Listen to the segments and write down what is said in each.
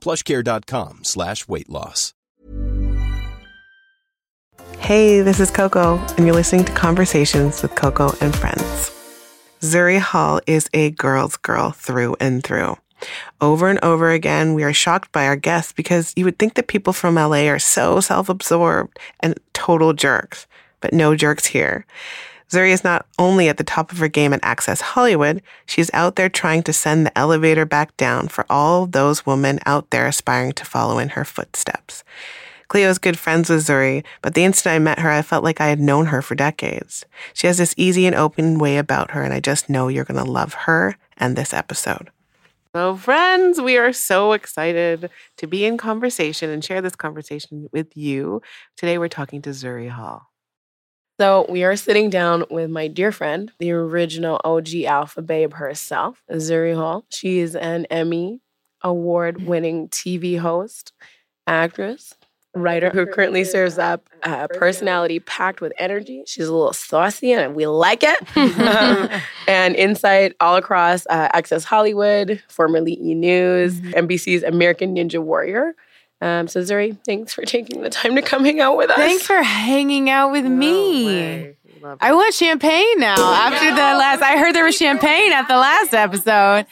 plushcare.com slash weight loss. Hey, this is Coco, and you're listening to Conversations with Coco and Friends. Zuri Hall is a girl's girl through and through. Over and over again, we are shocked by our guests because you would think that people from LA are so self absorbed and total jerks, but no jerks here. Zuri is not only at the top of her game at Access Hollywood, she's out there trying to send the elevator back down for all those women out there aspiring to follow in her footsteps. Cleo is good friends with Zuri, but the instant I met her, I felt like I had known her for decades. She has this easy and open way about her, and I just know you're going to love her and this episode. So, friends, we are so excited to be in conversation and share this conversation with you. Today, we're talking to Zuri Hall. So we are sitting down with my dear friend, the original OG Alpha Babe herself, Zuri Hall. She is an Emmy award winning TV host, actress, writer who currently serves up a personality packed with energy. She's a little saucy and we like it. um, and insight all across uh, Access Hollywood, formerly E News, NBC's American Ninja Warrior. Um, so Zuri, thanks for taking the time to come hang out with us. Thanks for hanging out with me. I want champagne now. After the last, I heard there was champagne at the last episode.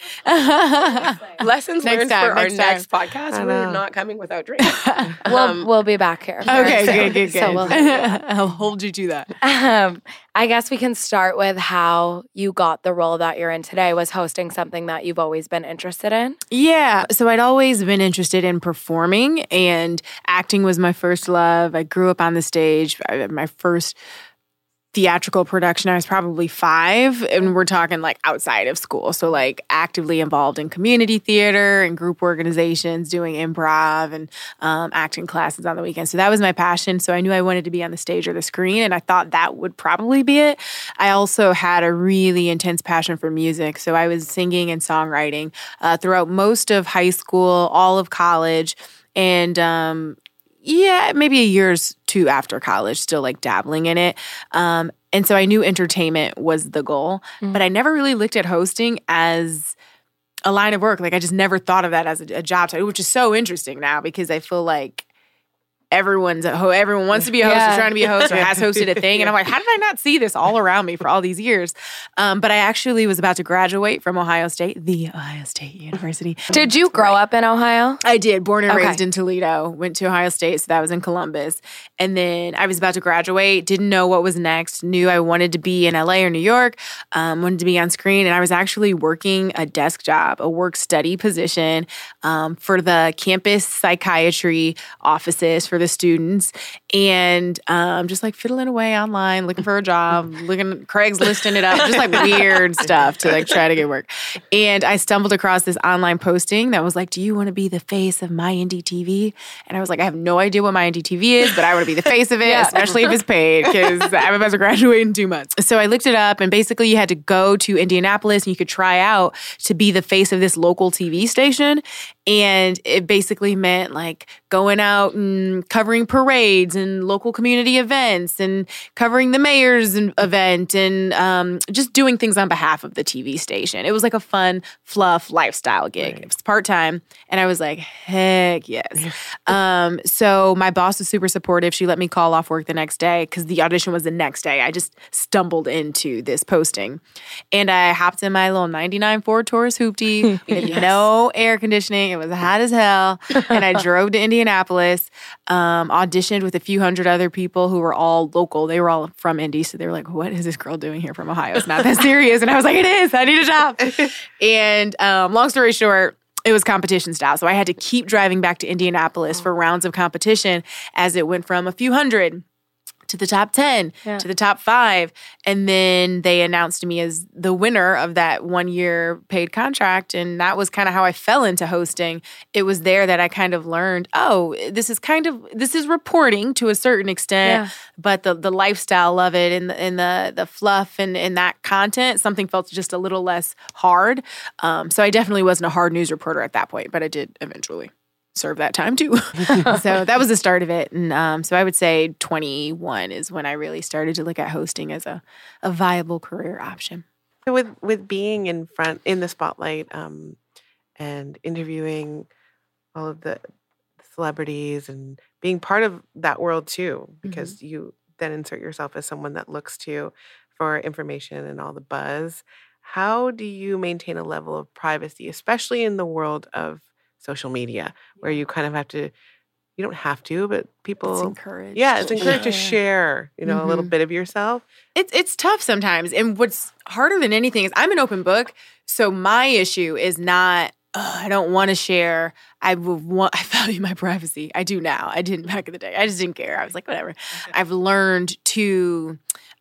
Lessons Next learned time, for our next time. next podcast. We're not coming without drinks. We'll, Um, we'll be back here. Okay, So- good, good, good. So we'll, I'll hold you to that. um, I guess we can start with how you got the role that you're in today. Was hosting something that you've always been interested in? Yeah. So I'd always been interested in performing, and acting was my first love. I grew up on the stage. I, my first theatrical production, I was probably five, and we're talking like outside of school. So, like, actively involved in community theater and group organizations, doing improv and um, acting classes on the weekends. So, that was my passion. So, I knew I wanted to be on the stage or the screen, and I thought that would probably be it. I also had a really intense passion for music. So, I was singing and songwriting uh, throughout most of high school, all of college. And um, yeah, maybe a year or two after college, still like dabbling in it. Um, and so I knew entertainment was the goal, but I never really looked at hosting as a line of work. Like I just never thought of that as a, a job title, which is so interesting now because I feel like everyone's a ho- everyone wants to be a host Yeah. or trying to be a host or has hosted a thing and i'm like how did i not see this all around me for all these years um, but i actually was about to graduate from ohio state the ohio state university Did you grow up in Ohio? I did. Born and Okay. raised in Toledo. Went to Ohio State, so that was in Columbus. And then I was about to graduate. Didn't know what was next. Knew I wanted to be in LA or New York. Um, wanted to be on screen, and I was actually working a desk job, a work study position um, for the campus psychiatry offices for the students, and um, just like fiddling away online, looking for a job, looking Craigslist it up, just like weird stuff to like try to get work. And I stumbled across this online posting that was like, "Do you want to be the face of my indie TV?" And I was like, "I have no idea what my indie TV is, but I want to be the face of it, especially if it's paid because I'm about to graduate in two months." So I looked it up, and basically, you had to go to Indianapolis and you could try out to be the face of this local TV station. And it basically meant like going out and covering parades and local community events and covering the mayor's event and um, just doing things on behalf of the TV station. It was like a fun, fluff lifestyle gig. It was part time. And I was like, heck yes. um, so my boss was super supportive. She let me call off work the next day because the audition was the next day. I just stumbled into this posting and I hopped in my little 99 Ford Taurus hoopty with no air conditioning. It was hot as hell. and I drove to Indianapolis, um, auditioned with a few hundred other people who were all local. They were all from Indy. So they were like, what is this girl doing here from Ohio? It's not that serious. And I was like, it is. I need a job. and um, long story short, it was competition style. So I had to keep driving back to Indianapolis for rounds of competition as it went from a few hundred to the top 10 Yeah. to the top five. And then they announced me as the winner of that one year paid contract. And that was kind of how i fell into hosting. It was there that i kind of learned oh this is kind of this is reporting to a certain extent Yeah. but the the lifestyle of it and the, and the the fluff and, and that content something felt just a little less hard. Um, so i definitely wasn't a hard news reporter at that point but i did eventually serve that time too. So that was the start of it. And um, so i would say 21 is when i really started to look at hosting as a, a viable career option. So with with being in front in the spotlight um, and interviewing all of the celebrities and being part of that world too, because you then insert yourself as someone that looks to for information and all the buzz. How do you maintain a level of privacy, especially in the world of social media, where you kind of have to? You don't have to, but people it's encouraged Yeah, it's encouraged to share, you know, a little Mhm. bit of yourself. It's it's tough sometimes. And what's harder than anything is I'm an open book. So my issue is not "Ugh, I don't want to share. I would want I value my privacy. I do now. I didn't back in the day. I just didn't care. I was like, whatever. I've learned to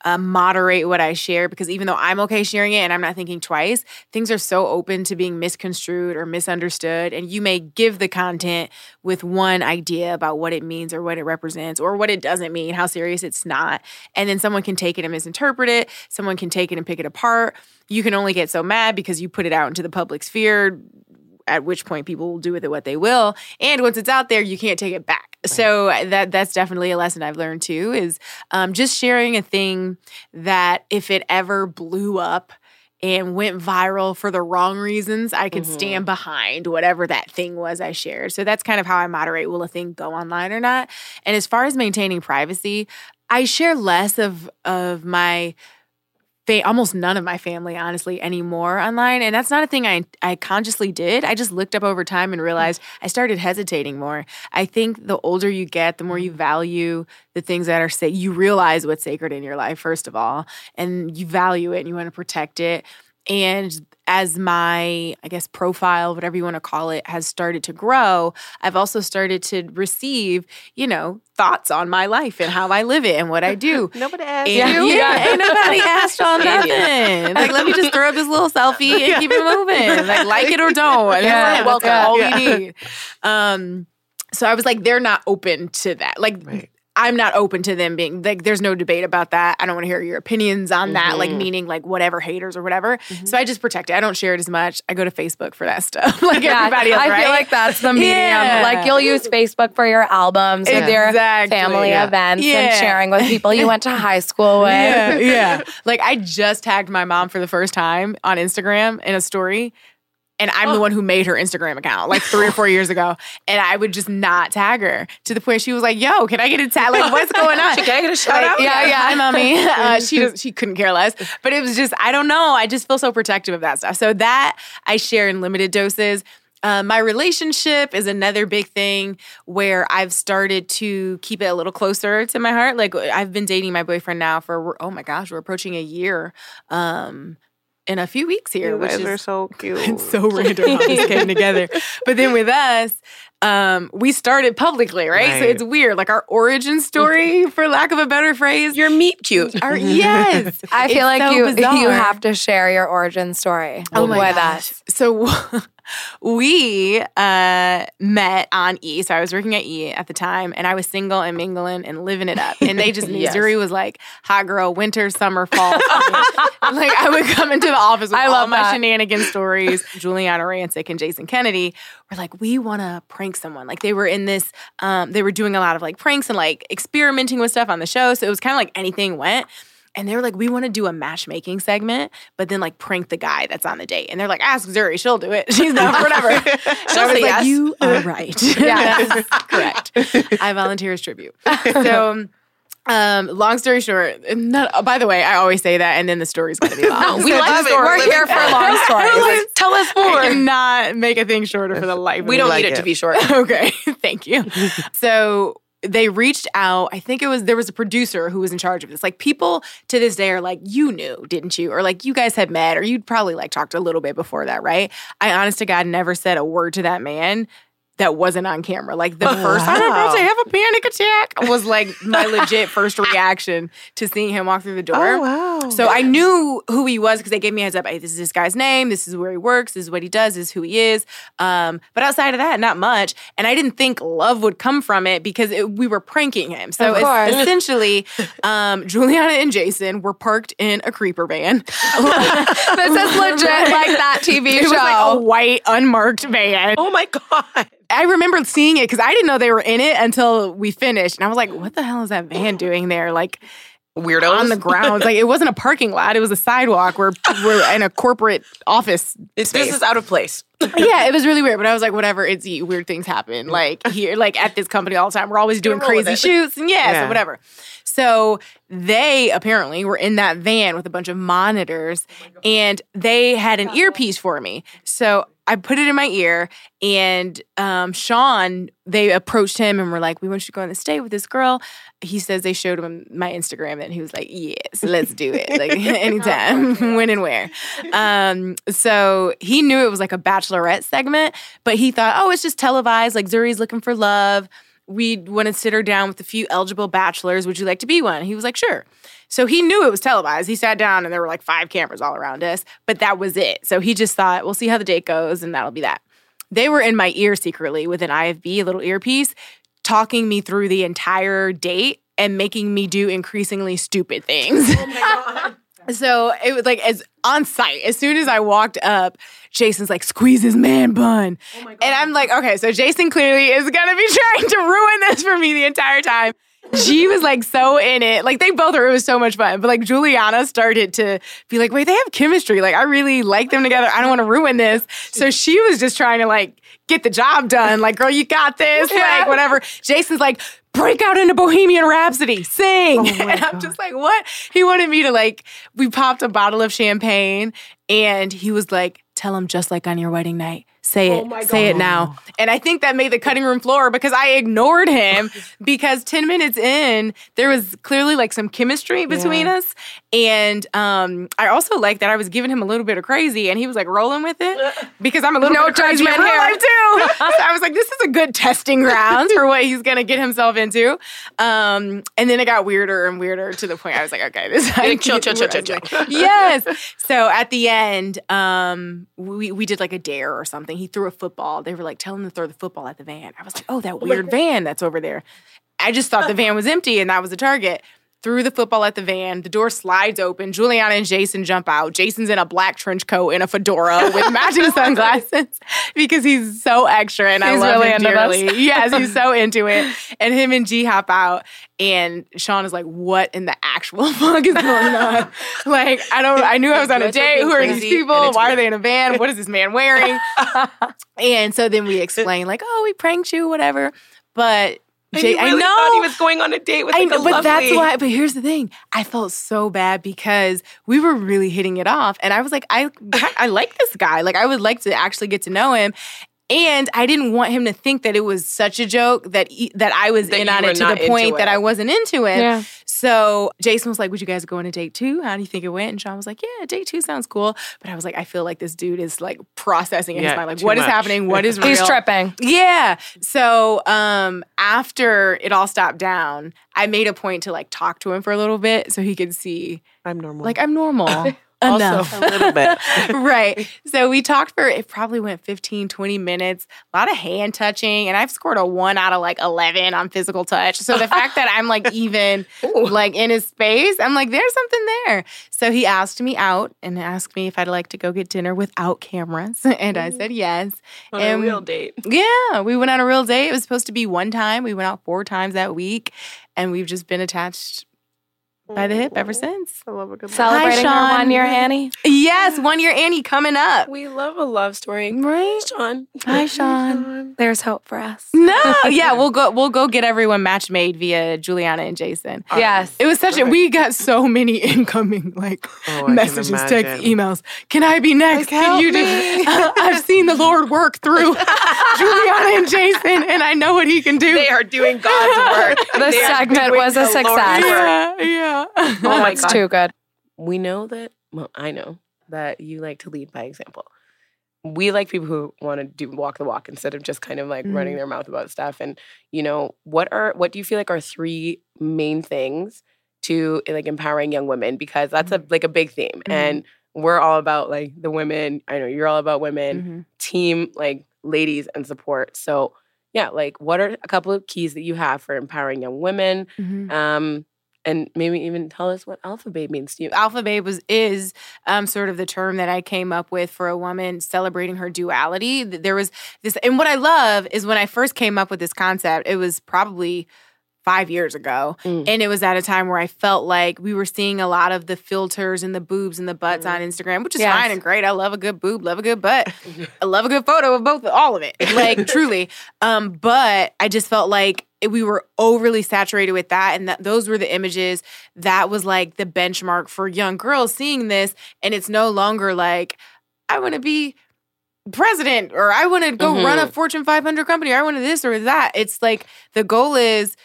uh, moderate what I share because even though I'm okay sharing it and I'm not thinking twice, things are so open to being misconstrued or misunderstood. And you may give the content with one idea about what it means or what it represents or what it doesn't mean, how serious it's not. And then someone can take it and misinterpret it. Someone can take it and pick it apart. You can only get so mad because you put it out into the public sphere at which point people will do with it what they will and once it's out there you can't take it back so that that's definitely a lesson i've learned too is um, just sharing a thing that if it ever blew up and went viral for the wrong reasons i could stand behind whatever that thing was i shared. So that's kind of how i moderate will a thing go online or not? And as far as maintaining privacy i share less of of my fa- almost none of my family honestly anymore online and that's not a thing I I consciously did. I just looked up over time and realized mm. I started hesitating more. I think the older you get, the more you mm. value the things that are say you realize what's sacred in your life first of all and you value it and you want to protect it. And as my, I guess, profile, whatever you want to call it, has started to grow, I've also started to receive, you know, thoughts on my life and how I live it and what I do. Nobody asked And, you. yeah, ain't nobody asked on nothing. Like, let me just throw up this little selfie and keep it moving. Like, like it or don't. And Yeah, that's it. That's welcome. all Yeah. we need. Um, so I was like, they're not open to that. Like, Right. I'm not open to them being like. There's no debate about that. I don't want to hear your opinions on that. Like, Mhm. meaning like whatever haters or whatever. So I just protect it. I don't share it as much. I go to Facebook for that stuff. like everybody else, I right? feel like that's the medium. Yeah. Like you'll use Facebook for your albums with your Exactly. family Yeah. events and sharing with people you went to high school with. yeah, yeah. Like I just tagged my mom for the first time on Instagram in a story. And I'm the one who made her Instagram account like three or four years ago. And I would just not tag her to the point she was like, yo, can I get a tag? Like, what's going on? Can I get a shout out? Yeah, yeah. Hi, mommy. Uh, she does, she couldn't care less. But it was just, I don't know. I just feel so protective of that stuff. So that I share in limited doses. Uh, my relationship is another big thing where I've started to keep it a little closer to my heart. Like I've been dating my boyfriend now for oh my gosh, we're approaching a year um, in a few weeks here, You which guys is are so cute. it's so random how this came together. But then with us, um, we started publicly, right? So it's weird. Like our origin story, for lack of a better phrase. You're meet cute. Our, yes. I feel It's like so you you have to share your origin story Oh my with gosh. us. So we uh, met on E. So I was working at E at the time, and I was single and mingling and living it up. And they just Yes. Zuri was like hot girl, winter, summer, fall. like I would come into the office with I all love my that. shenanigan stories. Giuliana Rancic and Jason Kennedy were like, we want to prank someone. Like they were in this, um, they were doing a lot of like pranks and like experimenting with stuff on the show. So it was kind of like anything went. And they were like, we want to do a matchmaking segment, but then like prank the guy that's on the date. And they're like, ask Zuri, she'll do it. She's down for whatever. I was say like, yes. you are right. That's correct. I volunteer as tribute. So Um, long story short, not, by the way, I always say that, and then the story's gonna be long. we like love it. stories. We're here for a long stories. Tell us I more. cannot make a thing shorter for the life. We don't like need it, it. to be short. okay, thank you. so they reached out. I think it was there was a producer who was in charge of this. Like people to this day are like, you knew, didn't you? Or like you guys had met, or you'd probably like talked a little bit before that, right? I honest to God never said a word to that man. That wasn't on camera. Like the first time I'm about to have a panic attack was like my legit first reaction to seeing him walk through the door. Oh, wow. So I knew who he was because they gave me a heads up. Hey, this is this guy's name. This is where he works. This is what he does. This is who he is. Um, but outside of that, not much. And I didn't think love would come from it because it, we were pranking him. So Of es- essentially, um, Giuliana and Jason were parked in a creeper van. this is legit like that TV it show. was like a white unmarked van. Oh my god. I remember seeing it because I didn't know they were in it until we finished, and I was like, "What the hell is that van doing there?" Like Weirdos on the ground. Like it wasn't a parking lot; it was a sidewalk. We're we're in a corporate office. This, space. this is out of place. yeah, it was really weird. But I was like, whatever. It's weird things happen. Like here, like at this company all the time. We're always doing crazy shoots, and yeah, Yeah. so whatever. So they apparently were in that van with a bunch of monitors, oh and they had an earpiece for me. So I put it in my ear, and um, Sean, they approached him and were like, "We want you to go on this date with this girl." He says they showed him my Instagram, and he was like, "Yes, let's do it. Like anytime, when and where." Um, so he knew it was like a bachelorette segment, but he thought, "Oh, it's just televised. Like Zuri's looking for love." We want to sit her down with a few eligible bachelors. Would you like to be one? He was like, sure. So he knew it was televised. He sat down and there were like five cameras all around us, but that was it. So he just thought, we'll see how the date goes and that'll be that. They were in my ear secretly with an IFB, a little earpiece, talking me through the entire date and making me do increasingly stupid things. So it was like as on site. As soon as I walked up, Jason's like, squeeze his man bun. and I'm like, okay, so Jason clearly is gonna be trying to ruin this for me the entire time. She was like so in it. Like they both were, it was so much fun. But like Giuliana started to be like, wait, they have chemistry. Like I really like them together. I don't want to ruin this. So she was just trying to like get the job done. Like, girl, you got this. Like, whatever. Jason's like, break out into Bohemian Rhapsody, sing. Oh and I'm just like, what? He wanted me to like, we popped a bottle of champagne and he was like, tell him just like on your wedding night. Say it. Say it now. And I think that made the cutting room floor because I ignored him because 10 minutes in, there was clearly like some chemistry between us. And um, I also like that I was giving him a little bit of crazy and he was like rolling with it because I'm a little No bit crazy in judgment here. life too. so I was like, this is a good testing ground for what he's gonna get himself into. Um, and then it got weirder and weirder to the point I was like, okay, this is Like, chill, chill, chill, chill, chill. yes. So at the end, um, we we did like a dare or something. He threw a football. They were like, tell him to throw the football at the van. I was like, oh, that weird van that's over there. I just thought the van was empty and that was the target. Threw the football at the van. The door slides open. Juliana and Jason jump out. Jason's in a black trench coat and a fedora with matching sunglasses because he's so extra and I He's love really him dearly. Yes, he's so into it. And him and G hop out, and Sean is like, "What in the actual fuck is going on? like, I don't. I knew I was on a date. Who are these people? Why are they in a van? What is this man wearing?" and so then we explain, like, "Oh, we pranked you, whatever." But Jay, you really I know thought he was going on a date with I know, a but that's why. But here's the thing: I felt so bad because we were really hitting it off, and I was like, I, I like this guy. Like, I would like to actually get to know him. And I didn't want him to think that it was such a joke that he, that I was That in on it to the point into that. I wasn't into it. Yeah. So Jason was like, "Would you guys go on a date too? How do you think it went?" And Sean was like, "Yeah, date two sounds cool." But I was like, I feel like this dude is like processing in Yeah, his mind, like, what is much. happening? What is real? He's tripping. Yeah. So um after it all stopped down, I made a point to like talk to him for a little bit so he could see I'm normal. like I'm normal. also Enough. a little bit. right. So we talked for it probably went 15, 20 minutes, a lot of hand touching, and I've scored a one out of like 11 on physical touch. So the fact that I'm like even like in his space, I'm like, there's something there. So he asked me out and asked me if I'd like to go get dinner without cameras. And I said yes. on and a real date. yeah, we went on a real date. It was supposed to be one time. We went out four times that week, and we've just been attached by the hip ever since. I love a good Celebrating her Sean. one year, Annie. Yes, one year Annie coming up. We love a love story. Right? Sean. Hi, Sean. There's hope for us. No, yeah, we'll go. We'll go get everyone match made via Giuliana and Jason. Yes. It was such a. We got so many incoming like Oh, messages, texts, imagine. emails. Can I be next? Like, Can you do? help uh, I've seen the Lord work through Giuliana and Jason, and I know what He can do. They are doing God's work. The They segment was a success. work. yeah, yeah. Oh my That's God. too good. we know that well i know that you like to lead by example we like people who want to do walk the walk instead of just kind of like running their mouth about stuff and you know what are what do you feel like are three main things to like empowering young women because that's a like a big theme and we're all about like the women i know you're all about women Mhm. team like ladies and support so yeah like what are a couple of keys that you have for empowering young women Mhm. um and maybe even tell us what alpha babe means to you Alpha babe was is um, sort of the term that I came up with for a woman celebrating her duality. There was this, and what I love is when I first came up with this concept, it was probably five years ago, Mm. and it was at a time where I felt like we were seeing a lot of the filters and the boobs and the butts on Mm. Instagram, which is Yes. fine and great. I love a good boob, love a good butt, I love a good photo of both, all of it, like truly. Um, but I just felt like we were overly saturated with that, and that those were the images that was like the benchmark for young girls seeing this, and it's no longer like I want to be president or I want to go run a mm-hmm. Fortune 500 company or I want to this or that. It's like the goal is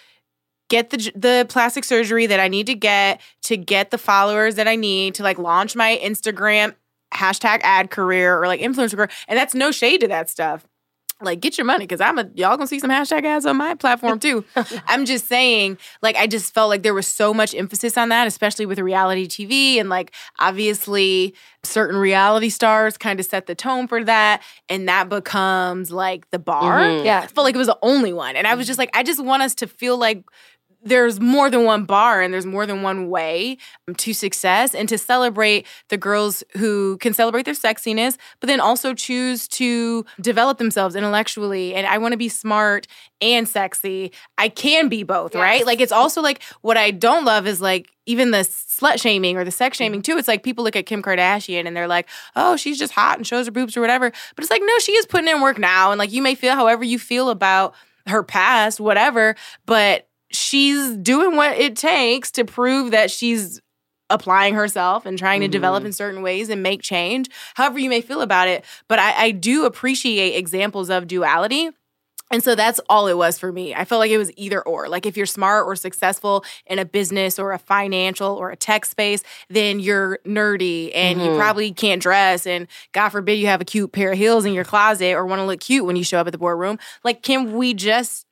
get the the plastic surgery that I need to get to get the followers that I need to like launch my Instagram hashtag ad career or like influencer career. And that's no shade to that stuff. Like get your money because I'm a y'all gonna see some hashtag ads on my platform too. I'm just saying, like I just felt like there was so much emphasis on that, especially with reality TV and like obviously certain reality stars kind of set the tone for that, and that becomes like the bar. Mhm. Yeah. I felt like it was the only one. And I was just like, I just want us to feel like there's more than one bar and there's more than one way um, to success and to celebrate the girls who can celebrate their sexiness, but then also choose to develop themselves intellectually. And I want to be smart and sexy. I can be both, right? Like it's also like what I don't love is like even the slut shaming or the sex shaming mm-hmm. too. It's like people look at Kim Kardashian and they're like, oh, she's just hot and shows her boobs or whatever. But it's like, no, she is putting in work now. And like you may feel however you feel about her past, whatever, but she's doing what it takes to prove that she's applying herself and trying to mm-hmm. develop in certain ways and make change, however you may feel about it. But I, I do appreciate examples of duality. And so that's all it was for me. I felt like it was either or. Like if you're smart or successful in a business or a financial or a tech space, then you're nerdy and you mm-hmm. probably can't dress. And God forbid you have a cute pair of heels in your closet or want to look cute when you show up at the boardroom. Like, can we just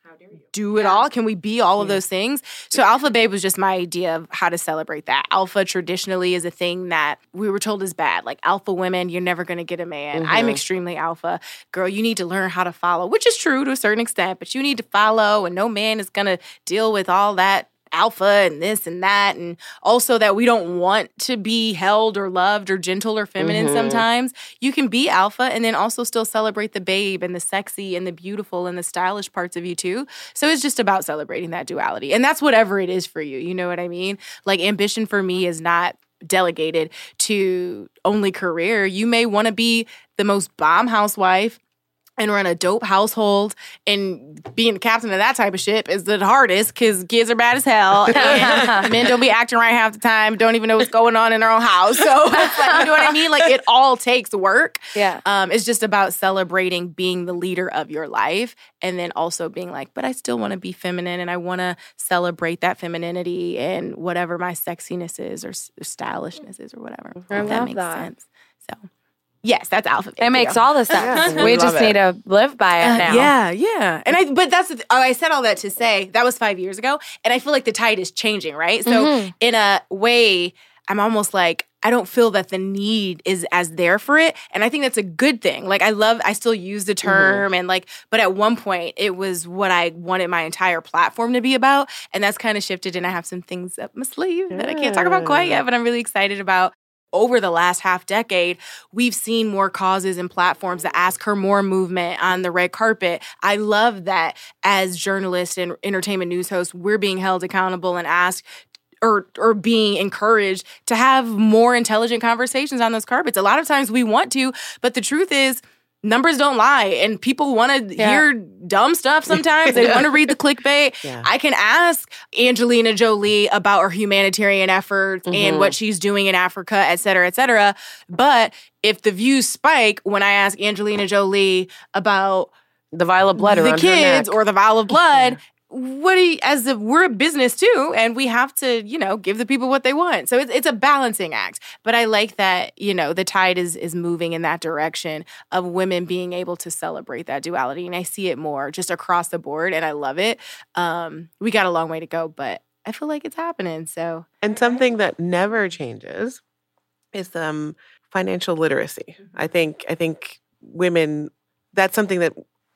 do it all? Can we be all of those things? So Alpha Babe was just my idea of how to celebrate that. Alpha traditionally is a thing that we were told is bad. Like alpha women, you're never gonna get a man. I'm mm-hmm. extremely alpha. Girl, you need to learn how to follow, which is true to a certain extent, but you need to follow and no man is gonna deal with all that alpha and this and that and also that we don't want to be held or loved or gentle or feminine mm-hmm. sometimes. You can be alpha and then also still celebrate the babe and the sexy and the beautiful and the stylish parts of you too. So it's just about celebrating that duality and that's whatever it is for you you know what i mean? Like ambition for me is not delegated to only career. You may want to be the most bomb housewife and run a dope household and being the captain of that type of ship is the hardest because kids are bad as hell and men don't be acting right half the time don't even know what's going on in their own house so it's like you know what i mean like it all takes work Yeah. um, it's just about celebrating being the leader of your life and then also being like but i still want to be feminine and i want to celebrate that femininity and whatever my sexiness is or, or stylishness is or whatever I if that makes that. sense so yes that's alpha It makes all the sense. Yeah. we just it. need to live by it Uh, now. Yeah, yeah. And I, but that's, the oh, I said all that to say that was five years ago. And I feel like the tide is changing, right? So, Mhm. in a way, I'm almost like, I don't feel that the need is as there for it. And I think that's a good thing. Like, I love, I still use the term and like, but at one point, it was what I wanted my entire platform to be about. And that's kind of shifted. And I have some things up my sleeve that I can't talk about quite yet, but I'm really excited about over the last half decade, we've seen more causes and platforms that ask her more movement on the red carpet. I love that as journalists and entertainment news hosts, we're being held accountable and asked or or being encouraged to have more intelligent conversations on those carpets. A lot of times we want to, but the truth is numbers don't lie and people want to Yeah. hear dumb stuff sometimes they want to read the clickbait Yeah. i can ask angelina jolie about her humanitarian efforts and Mm-hmm. what she's doing in africa et cetera et cetera but if the views spike when i ask angelina jolie about The vial of blood the around her kids or the vial of blood. What do you, as a, we're a business too, and we have to, you know, give the people what they want. So it's, it's a balancing act. But I like that, you know, the tide is is moving in that direction of women being able to celebrate that duality, and I see it more just across the board, and I love it. Um, we got a long way to go, but I feel like it's happening. So And something that never changes is um, financial literacy. I think I think women that's something that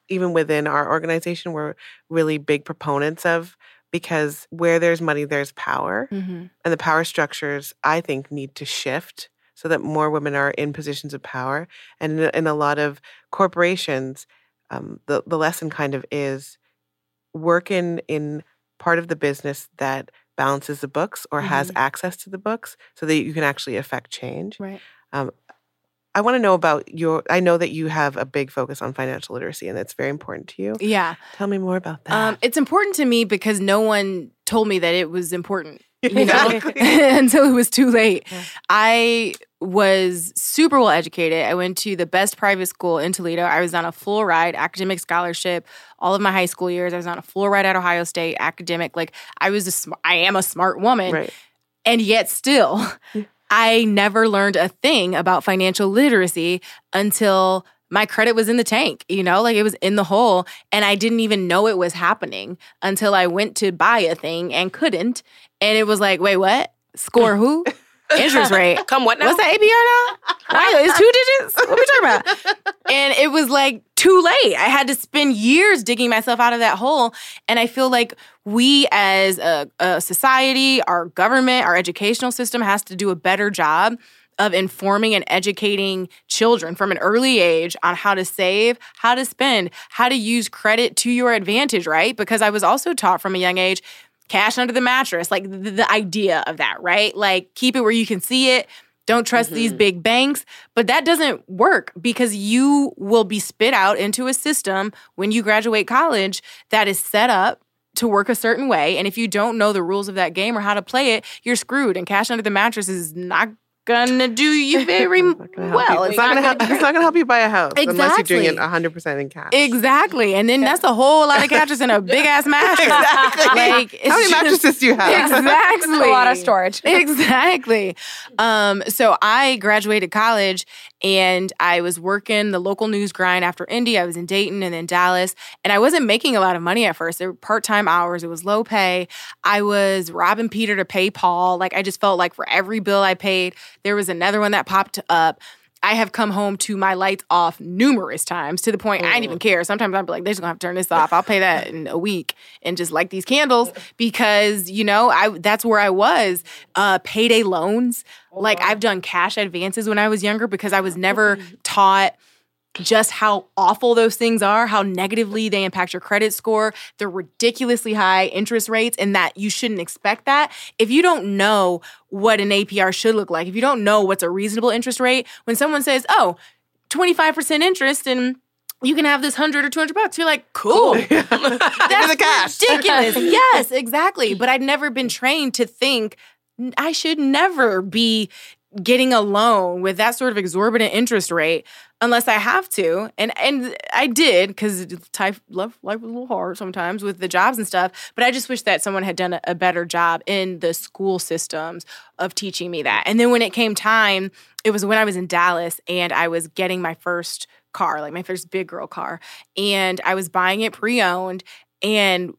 even within our organization we're really big proponents of because where there's money there's power mm-hmm. and the power structures I think need to shift so that more women are in positions of power and uh, in, in a lot of corporations um, the the lesson kind of is work in in part of the business that balances the books or has mm-hmm. access to the books so that you can actually affect change. right. Um, I want to know about your I know that you have a big focus on financial literacy and that's very important to you. Yeah. Tell me more about that. Um, it's important to me because no one told me that it was important. You know, Exactly. until it was too late. Yeah. I was super well educated. I went to the best private school in Toledo. I was on a full ride academic scholarship all of my high school years. I was on a full ride at Ohio State academic. Like I was a sm- I am a smart woman. right. And yet, still, I never learned a thing about financial literacy until my credit was in the tank, you know, like it was in the hole. And I didn't even know it was happening until I went to buy a thing and couldn't. And it was like, wait, what? Score who? Interest rate. Come what now? What's that APR now? Why? It's two digits? What are we talking about? And it was like too late. I had to spend years digging myself out of that hole. And I feel like we as a, a society, our government, our educational system has to do a better job of informing and educating children from an early age on how to save, how to spend, how to use credit to your advantage, right? Because I was also taught from a young age cash under the mattress, like the, the idea of that, right? Like keep it where you can see it. Don't trust these mm-hmm. big banks. But that doesn't work because you will be spit out into a system when you graduate college that is set up to work a certain way. And if you don't know the rules of that game or how to play it, you're screwed. And cash under the mattress is not gonna do you very Not gonna help well. you. It's not not gonna help, gonna it's not gonna help you buy a house unless you're doing it 100% in cash. Exactly. And then that's a whole lot of couches in a big ass mattress. Exactly. Like, it's How many just- mattresses do you have? Exactly. a lot of storage. exactly. Um, so I graduated college and I was working the local news grind after Indy. I was in Dayton and then Dallas. And I wasn't making a lot of money at first. They were part-time hours. It was low pay. I was robbing Peter to pay Paul. Like I just felt like for every bill I paid, there was another one that popped up. I have come home to my lights off numerous times to the point I didn't even care. Sometimes I'd be like, they're just gonna have to turn this off. I'll pay that in a week and just light these candles because, you know, I that's where I was. Uh payday loans. Like I've done cash advances when I was younger because I was never taught just how awful those things are, how negatively they impact your credit score, the ridiculously high interest rates, and that you shouldn't expect that. If you don't know what an APR should look like, if you don't know what's a reasonable interest rate, when someone says, oh, 25% interest and you can have this 100 or 200 bucks, you're like, cool. Me the cash. ridiculous. yes, exactly. But I'd never been trained to think I should never be getting a loan with that sort of exorbitant interest rate unless I have to. And and I did because life life was a little hard sometimes with the jobs and stuff. But I just wish that someone had done a, a better job in the school systems of teaching me that. And then when it came time, it was when I was in Dallas and I was getting my first car, like my first big girl car, and I was buying it pre-owned and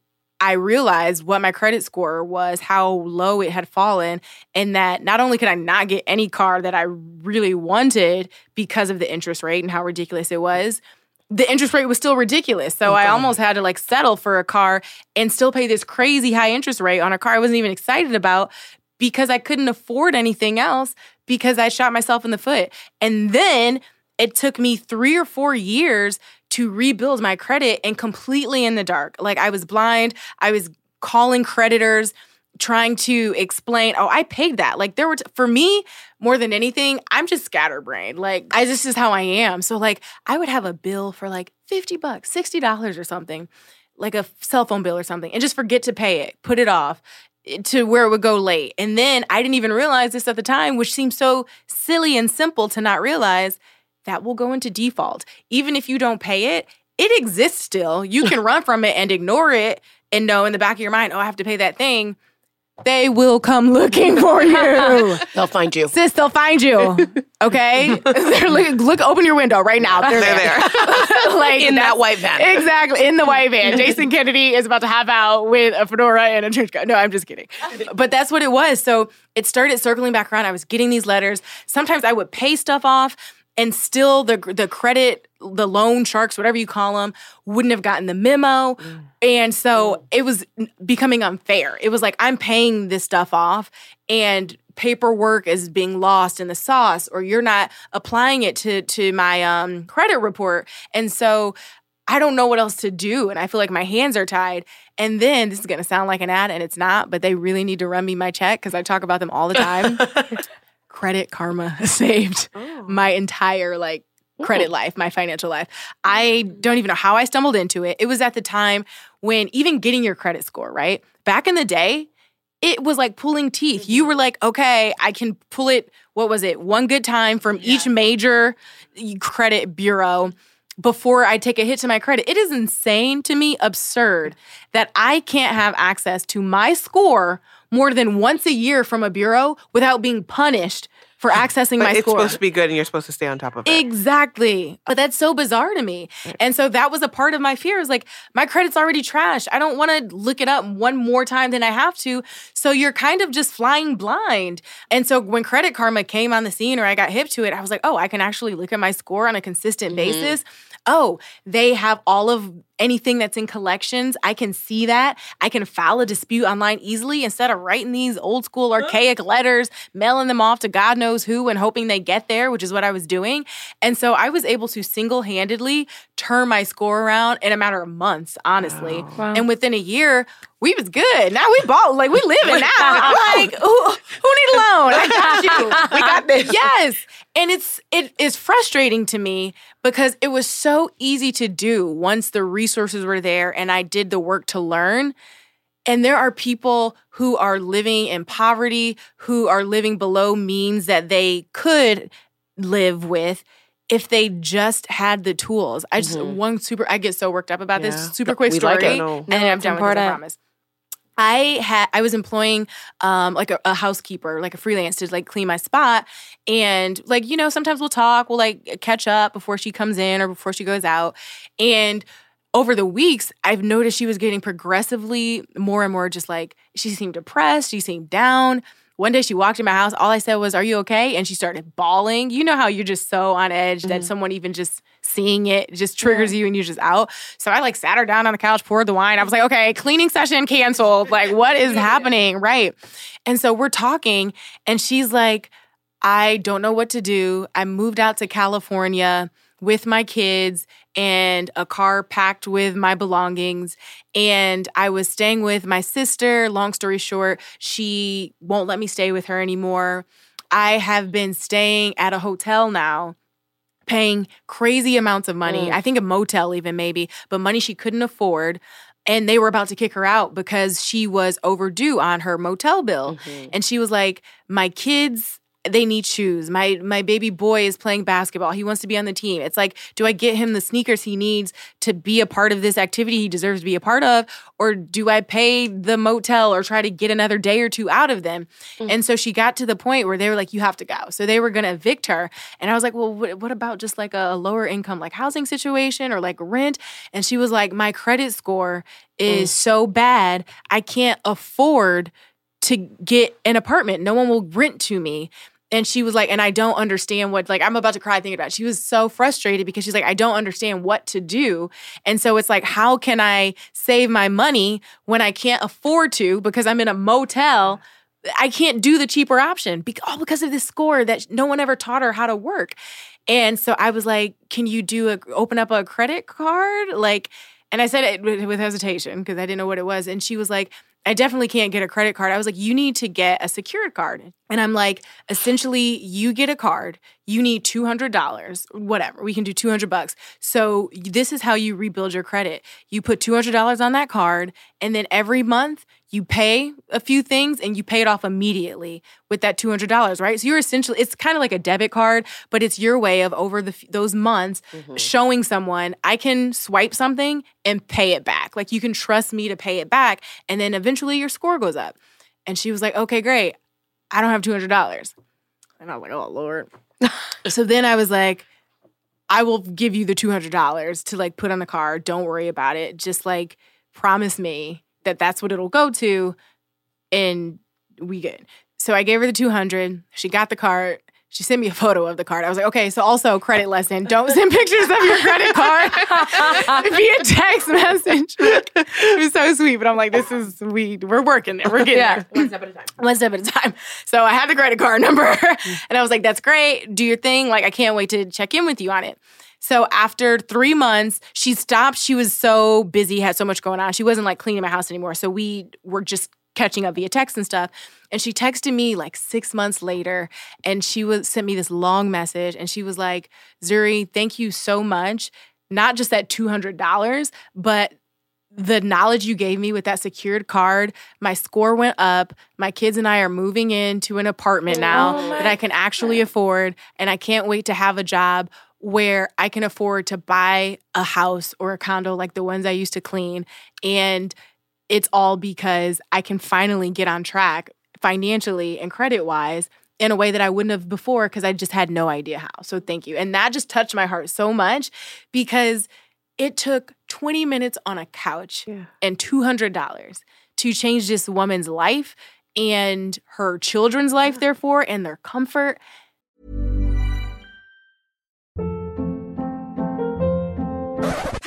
I realized what my credit score was, how low it had fallen, and that not only could I not get any car that I really wanted because of the interest rate and how ridiculous it was, the interest rate was still ridiculous. So I almost had to like settle for a car and still pay this crazy high interest rate on a car I wasn't even excited about because I couldn't afford anything else because I shot myself in the foot. And then it took me three or four years to rebuild my credit and completely in the dark. Like I was blind, I was calling creditors trying to explain, oh, I paid that. Like there were, t- for me, more than anything, I'm just scatterbrained. Like I, this is how I am. So like I would have a bill for like 50 bucks, $60 or something, like a cell phone bill or something, and just forget to pay it, put it off eh, to where it would go late. And then I didn't even realize this at the time, which seems so silly and simple to not realize that will go into default. Even if you don't pay it, it exists still. You can run from it and ignore it and know in the back of your mind, oh, I have to pay that thing they will come looking for you. They'll find you. Sis, they'll find you. Okay? They're look, look, open your window right now. They're, They're there. there. like In that white van. Exactly. In the white van. Jason Kennedy is about to have out with a fedora and a trench coat. No, I'm just kidding. But that's what it was. So it started circling back around. I was getting these letters. Sometimes I would pay stuff off and still the the credit the loan sharks whatever you call them wouldn't have gotten the memo. And so it was becoming unfair. It was like i'm paying this stuff off and paperwork is being lost in the sauce or you're not applying it to to my um, credit report. And so i don't know what else to do and i feel like my hands are tied. And then this is going to sound like an ad and it's not but they really need to run me my check because i talk about them all the time credit karma saved oh. my entire like credit life, my financial life. I don't even know how I stumbled into it. It was at the time when even getting your credit score, right? Back in the day, it was like pulling teeth. You mm-hmm. were like, okay, I can pull it, what was it, one good time from each major credit bureau before I take a hit to my credit. It is insane to me, absurd, that I can't have access to my score more than once a year from a bureau without being punished for accessing But my it's score. It's supposed to be good and you're supposed to stay on top of it. Exactly. But that's so bizarre to me. Mm. And so that was a part of my fear. Is like my credit's already trashed. I don't want to look it up one more time than I have to. So you're kind of just flying blind. And so when Credit Karma came on the scene or I got hip to it, I was like, oh, I can actually look at my score on a consistent mm-hmm. basis. Oh, they have all of anything that's in collections. I can see that. I can file a dispute online easily instead of writing these old school archaic letters, mailing them off to God knows who and hoping they get there, which is what I was doing. And so I was able to single handedly turn my score around in a matter of months, honestly. And within a year, we was good. Now we bought, like we living now. I'm like, who, who need a loan? I got you. We got this. Yes. And it's it is frustrating to me because it was so easy to do once the resources were there and I did the work to learn. And there are people who are living in poverty, who are living below means that they could live with if they just had the tools. I just one super I get so worked up about Yeah. this super quick We story. like it. No. And then I'm done with this, I promise. I had I was employing um like a, a housekeeper, like a freelance to like clean my spot. And like, you know, sometimes we'll talk, we'll like catch up before she comes in or before she goes out. And over the weeks, I've noticed she was getting progressively more and more just like she seemed depressed, she seemed down. One day she walked in my house, all I said was, Are you okay? And she started bawling. You know how you're just so on edge that mm-hmm. someone even just seeing it just triggers you and you're just out. So I like sat her down on the couch, poured the wine. I was like, okay, cleaning session canceled. Like, what is happening? Right. And so we're talking, and she's like, I don't know what to do. I moved out to California with my kids and a car packed with my belongings. And I was staying with my sister. Long story short, she won't let me stay with her anymore. I have been staying at a hotel now paying crazy amounts of money. Mm. I think a motel even maybe, but money she couldn't afford. And they were about to kick her out because she was overdue on her motel bill. Mm-hmm. And she was like, "My kids they need shoes. My my baby boy is playing basketball. He wants to be on the team. It's like, do I get him the sneakers he needs to be a part of this activity he deserves to be a part of or do I pay the motel or try to get another day or two out of them?" Mm. And so she got to the point where they were like, "You have to go." So they were going to evict her. And I was like, "Well, what, what about just like a, a lower income like housing situation or like rent?" And she was like, "My credit score is mm. so bad. I can't afford to get an apartment. No one will rent to me. And she was like, and I don't understand what, like, I'm about to cry thinking about it. She was so frustrated because she's like, I don't understand what to do. And so it's like, how can I save my money when I can't afford to because I'm in a motel? I can't do the cheaper option be- all because of this score that no one ever taught her how to work. And so I was like, can you do a, open up a credit card? Like, and I said it with with hesitation because I didn't know what it was. And she was like, I definitely can't get a credit card. I was like, you need to get a secured card. And I'm like, essentially, you get a card, you need $200, whatever. We can do 200 bucks. So this is how you rebuild your credit. You put $200 on that card, and then every month you pay a few things and you pay it off immediately with that $200, right? So you're essentially, it's kind of like a debit card, but it's your way of over the those months mm-hmm. showing someone I can swipe something and pay it back. Like you can trust me to pay it back. And then eventually your score goes up. And she was like, okay, great. I don't have $200. And I was like, oh, Lord. so then I was like, I will give you the $200 to like put on the card. Don't worry about it. Just like promise me that that's what it'll go to and we good. So I gave her the 200. She got the card she sent me a photo of the card. I was like, okay, so also credit lesson. Don't send pictures of your credit card via text message. it was so sweet, but I'm like, this is we we're working there. We're getting yeah. there. One step at a time. One step at a time. So I had the credit card number and I was like, that's great. Do your thing. Like, I can't wait to check in with you on it. So after three months, she stopped. She was so busy, had so much going on. She wasn't like cleaning my house anymore. So we were just catching up via text and stuff. And she texted me like six months later and she was sent me this long message and she was like, Zuri, thank you so much. Not just that $200, but the knowledge you gave me with that secured card, my score went up. My kids and I are moving into an apartment oh now oh that I can actually God. afford. And I can't wait to have a job where I can afford to buy a house or a condo like the ones I used to clean. And it's all because I can finally get on track financially and credit wise in a way that I wouldn't have before because I just had no idea how. So thank you. And that just touched my heart so much because it took 20 minutes on a couch yeah. and $200 to change this woman's life and her children's life, therefore, and their comfort.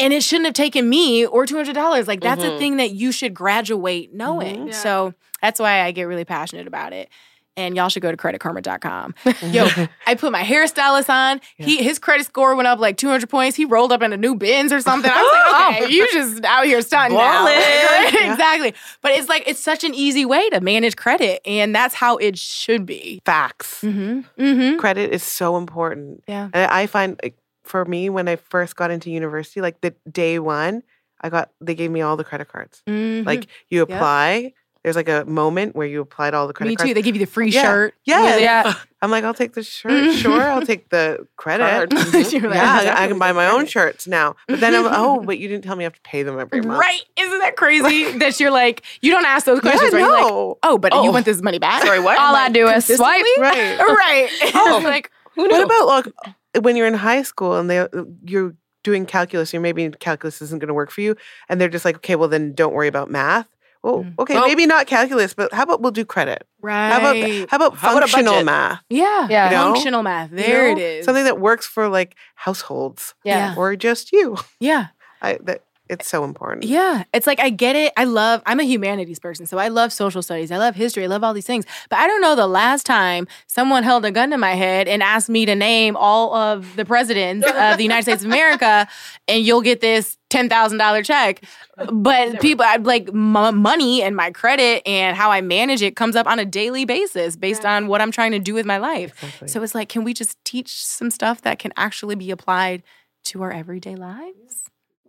And it shouldn't have taken me or $200 like that's mm-hmm. a thing that you should graduate knowing mm-hmm. yeah. so that's why i get really passionate about it and y'all should go to creditkarma.com. Yo, I put my hairstylist on. Yeah. He his credit score went up like 200 points. He rolled up into new bins or something. I was like, okay, you just out here stunting now. yeah. exactly. But it's like it's such an easy way to manage credit, and that's how it should be. Facts. Mm-hmm. Mm-hmm. Credit is so important. Yeah, and I find for me when I first got into university, like the day one, I got they gave me all the credit cards. Mm-hmm. Like you apply. Yep. There's like a moment where you applied all the credit cards. Me cards. too. They give you the free yeah. shirt. Yeah. yeah. I'm like, I'll take the shirt. Mm-hmm. Sure. I'll take the credit. Mm-hmm. like, yeah. I can buy my own shirts now. But then I'm like, oh, but you didn't tell me I have to pay them every month. Right. Isn't that crazy that you're like, you don't ask those questions, yeah, right? No. Like, oh, but oh. you want this money back? Sorry, what? All I do is swipe. Right. right. Oh. like, who knows? What about like when you're in high school and they you're doing calculus, you maybe calculus isn't going to work for you, and they're just like, okay, well then don't worry about math. Well, mm. okay, well, maybe not calculus, but how about we'll do credit? Right. How about how about how functional about math? Yeah, yeah. You know? Functional math. There you know? it is. Something that works for like households. Yeah. Or just you. Yeah. I that it's so important. Yeah. It's like I get it. I love, I'm a humanities person. So I love social studies. I love history. I love all these things. But I don't know the last time someone held a gun to my head and asked me to name all of the presidents of the United States of America and you'll get this $10,000 check. But people, I like money and my credit and how I manage it comes up on a daily basis based on what I'm trying to do with my life. Exactly. So it's like, can we just teach some stuff that can actually be applied to our everyday lives?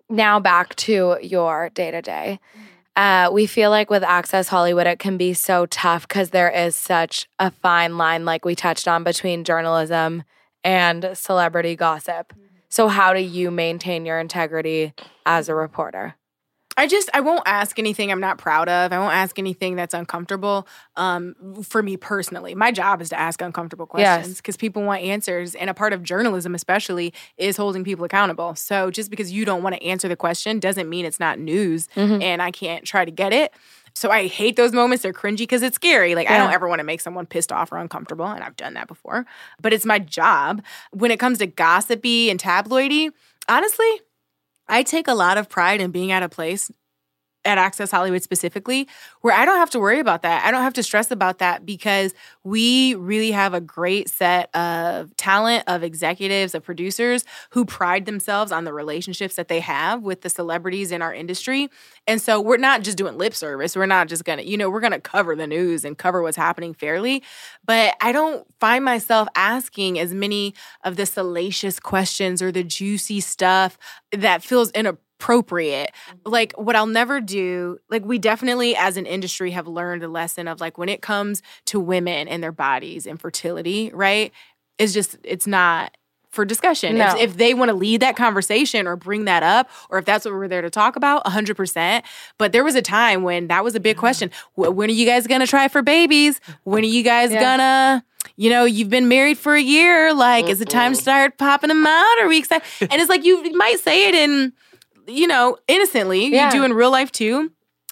Now back to your day to day. Uh, we feel like with Access Hollywood, it can be so tough because there is such a fine line, like we touched on, between journalism and celebrity gossip. So, how do you maintain your integrity as a reporter? I just I won't ask anything I'm not proud of. I won't ask anything that's uncomfortable. Um, for me personally, my job is to ask uncomfortable questions because people want answers, and a part of journalism, especially, is holding people accountable. So just because you don't want to answer the question doesn't mean it's not news, Mm-hmm. and I can't try to get it. So I hate those moments. They're cringy because it's scary. Like I don't ever want to make someone pissed off or uncomfortable, and I've done that before. But it's my job. When it comes to gossipy and tabloidy, honestly, I take a lot of pride in being at a place at Access Hollywood specifically where I don't have to worry about that. I don't have to stress about that because we really have a great set of talent, of executives, of producers who pride themselves on the relationships that they have with the celebrities in our industry. And so we're not just doing lip service. We're not just going to, you know, we're going to cover the news and cover what's happening fairly. But I don't find myself asking as many of the salacious questions or the juicy stuff that feels inappropriate. Mm-hmm. Like what I'll never do, like we definitely as an industry have learned a lesson of like when it comes to women and their bodies and fertility, right? It's just it's not for discussion. If, No. if they want to lead that conversation or bring that up, or if that's what we're there to talk about, 100%. But there was a time when that was a big mm-hmm. question. When are you guys going to try for babies? When are you guys Yeah. gonna, you know, you've been married for a year. Like, is it time to start popping them out? Or are we excited? and it's like you might say it in, you know, innocently. Yeah. You do in real life too.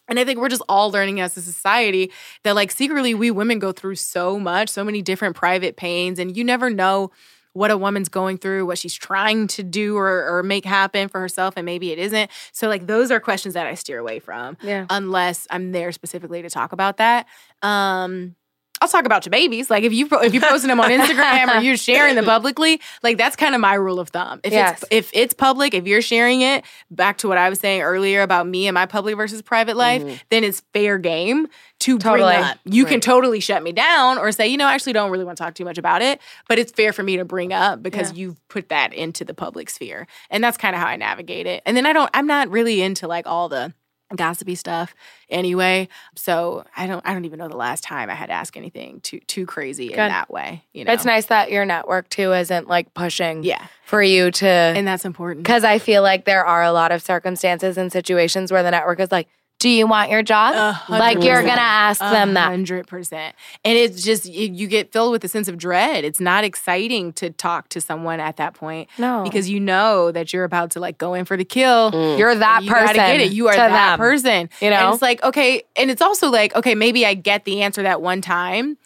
And I think we're just all learning as a society that, like, secretly, we women go through so much, so many different private pains, and you never know what a woman's going through, what she's trying to do or, or make happen for herself, and maybe it isn't. So, like, those are questions that I steer away from, Yeah. unless I'm there specifically to talk about that. Um, I'll talk about your babies. Like if you if you posting them on Instagram or you're sharing them publicly, like that's kind of my rule of thumb. If Yes. it's if it's public, if you're sharing it, back to what I was saying earlier about me and my public versus private life, mm-hmm. then it's fair game to Totally. bring up. You can totally shut me down or say, you know, I actually don't really want to talk too much about it, but it's fair for me to bring up because you've put that into the public sphere. And that's kind of how I navigate it. And then I don't I'm not really into like all the gossipy stuff anyway. So I don't I don't even know the last time I had to ask anything too too crazy in that way. You know, It's nice that your network too isn't like pushing Yeah, for you to and that's important. because I feel like there are a lot of circumstances and situations where the network is like, "Do you want your job?" Like you're gonna ask them that. Hundred percent, and it's just you, get filled with a sense of dread. It's not exciting to talk to someone at that point, No. because you know that you're about to like go in for the kill. Mm. You're that you person. gotta get it. You are that them. person. You know? and it's like okay, and it's also like okay, maybe I get the answer that one time.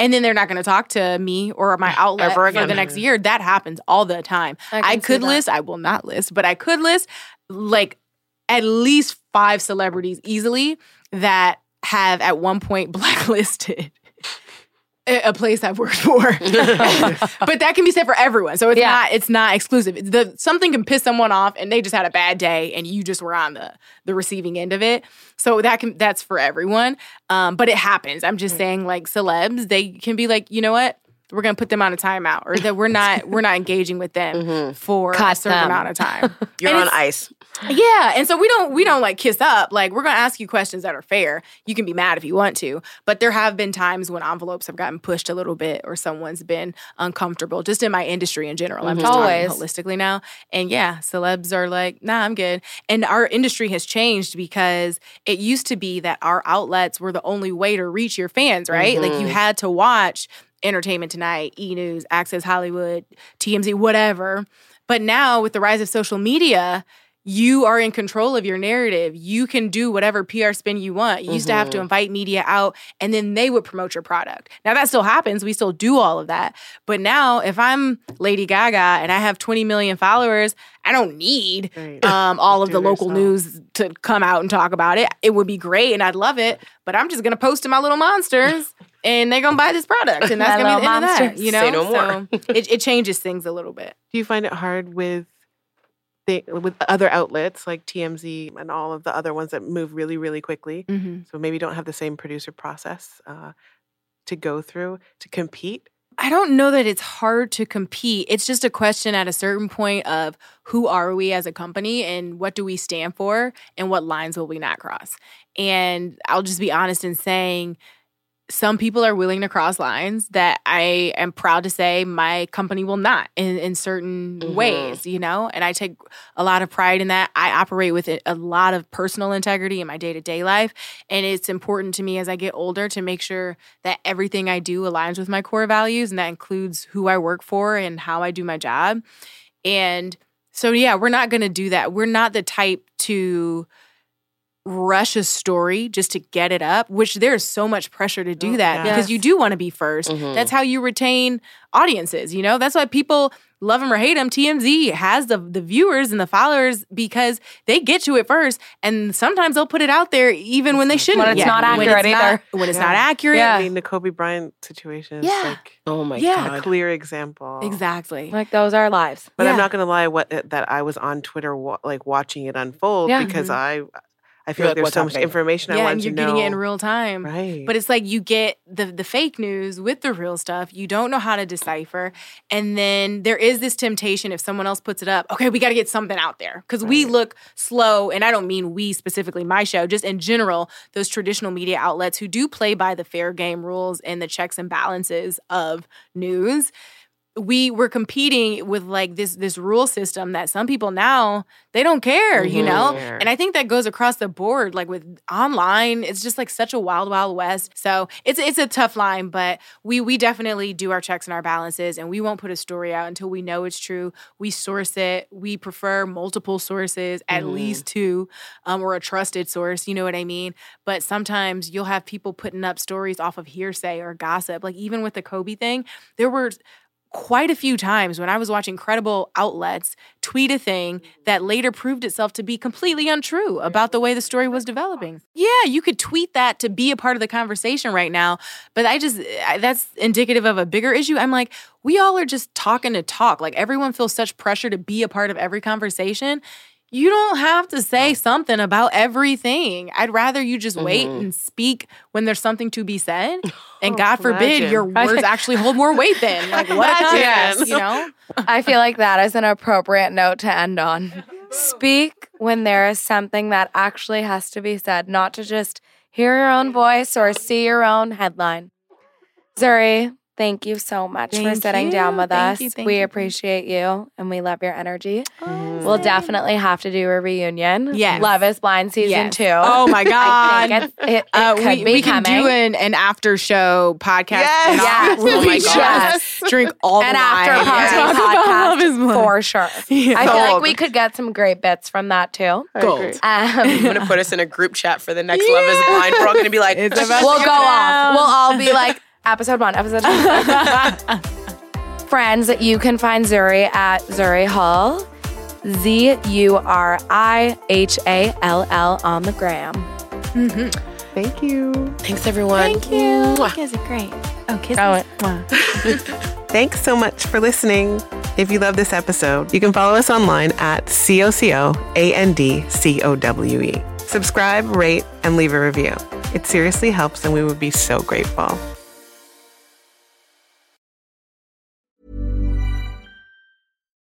And then they're not going to talk to me or my outlet Ever for again. the next year. That happens all the time. I I, could list, I will not list, but I could list like at least five celebrities easily that have at one point blacklisted a a place I've worked for. but that can be said for everyone. So it's Yeah. not it's not exclusive. The something can piss someone off and they just had a bad day and you just were on the the receiving end of it. So that can that's for everyone. Um, but it happens. I'm just saying like celebs, they can be like, you know what? We're gonna put them on a timeout, or that we're not we're not engaging with them for a certain them. amount of time. You're And on ice. Yeah, and so we don't we don't like kiss up. Like we're gonna ask you questions that are fair. You can be mad if you want to, but there have been times when envelopes have gotten pushed a little bit, or someone's been uncomfortable. Just in my industry in general, I'm just mm-hmm. Always. talking holistically now. And yeah, celebs are like, nah, I'm good. And our industry has changed because it used to be that our outlets were the only way to reach your fans, right? Like you mm-hmm. had to watch Entertainment Tonight, E News, Access Hollywood, TMZ, whatever. But now with the rise of social media, you are in control of your narrative. You can do whatever PR spin you want. You used to have to invite media out and then they would promote your product. Now that still happens. We still do all of that. But now if I'm Lady Gaga and I have 20 million followers, I don't need Right. um, all of the local yourself. news to come out and talk about it. It would be great and I'd love it. But I'm just gonna post to my little monsters and they're gonna buy this product. And that's gonna be the end of that. You know? Say no more. So it, it changes things a little bit. Do you find it hard with with other outlets like TMZ and all of the other ones that move really, really quickly? Mm-hmm. So maybe don't have the same producer process uh, to go through to compete I don't know that it's hard to compete. It's just a question at a certain point of who are we as a company and what do we stand for and what lines will we not cross. And I'll just be honest in saying some people are willing to cross lines that I am proud to say my company will not in, in certain Mhm. ways, you know? And I take a lot of pride in that. I operate with a a lot of personal integrity in my day to day life. And it's important to me as I get older to make sure that everything I do aligns with my core values. And that includes who I work for and how I do my job. And so, yeah, we're not going to do that. We're not the type to rush a story just to get it up, which there's so much pressure to do Oh, that yes. because you do want to be 1st Mhm. That's how you retain audiences, you know? That's why people love them or hate them. TMZ has the the viewers and the followers because they get to it first and sometimes they'll put it out there even when they shouldn't. When it's yet. not When accurate it's not- either. when it's Yeah. not accurate. Yeah. I mean, the Kobe Bryant situation is Yeah. like Oh my Yeah. a god. clear example. Exactly. Like those are lives. But I'm not gonna lie, what that I was on Twitter, wa- like watching it unfold, Yeah. because I, I feel like like, there's "What's so much happening?" information I yeah, want and to you're getting it in real time. right? But it's like you get the the fake news with the real stuff. You don't know how to decipher, and then there is this temptation if someone else puts it up. Okay, we got to get something out there because we look slow, and I don't mean we specifically, my show, just in general, those traditional media outlets who do play by the fair game rules and the checks and balances of news. We were competing with like this this rule system that some people now they don't care, you know. And I think that goes across the board, like with online. It's just like such a wild, wild west. So it's it's a tough line, but we we definitely do our checks and our balances, and we won't put a story out until we know it's true. We source it. We prefer multiple sources, at Mhm. least two, um, or a trusted source. You know what I mean? But sometimes you'll have people putting up stories off of hearsay or gossip. Like even with the Kobe thing, there were quite a few times when I was watching credible outlets tweet a thing that later proved itself to be completely untrue about the way the story was developing. Yeah, you could tweet that to be a part of the conversation right now, but I just I, that's indicative of a bigger issue. I'm like, we all are just talking to talk. Like everyone feels such pressure to be a part of every conversation. You don't have to say something about everything. I'd rather you just wait Mhm. and speak when there's something to be said. And Oh, God forbid imagine. your words actually hold more weight than Like what a you know? I feel like that is an appropriate note to end on. Speak when there is something that actually has to be said, not to just hear your own voice or see your own headline. Zuri, thank you so much for Thank sitting down with Thank us. you, thank we you, appreciate you and we love your energy. Mhm. We'll definitely have to do a reunion. Yes. Love is Blind season Yes. two. Oh my I God. think it's, it, it Uh, could we be we can do an, an after show podcast. Yes. Yes. Oh my just gosh. drink all An the after wine party and talk about Love is podcast Blind. for sure. Yeah. I feel like we could get some great bits from that too. I Gold. agree. I'm Um, gonna put us in a group chat for the next Love is Blind. We're all gonna be like, we'll go down. off. We'll all be like episode one, episode two. Friends, you can find Zuri at Zuri Hall. Z U R I H A L L on the gram. Mm-hmm. Thank you. thanks everyone. Thank you. You guys are great. Oh, kisses. Oh, Thanks so much for listening. If you love this episode, you can follow us online at C O C O A N D C O W E. Subscribe, rate, and leave a review. It seriously helps, and we would be so grateful.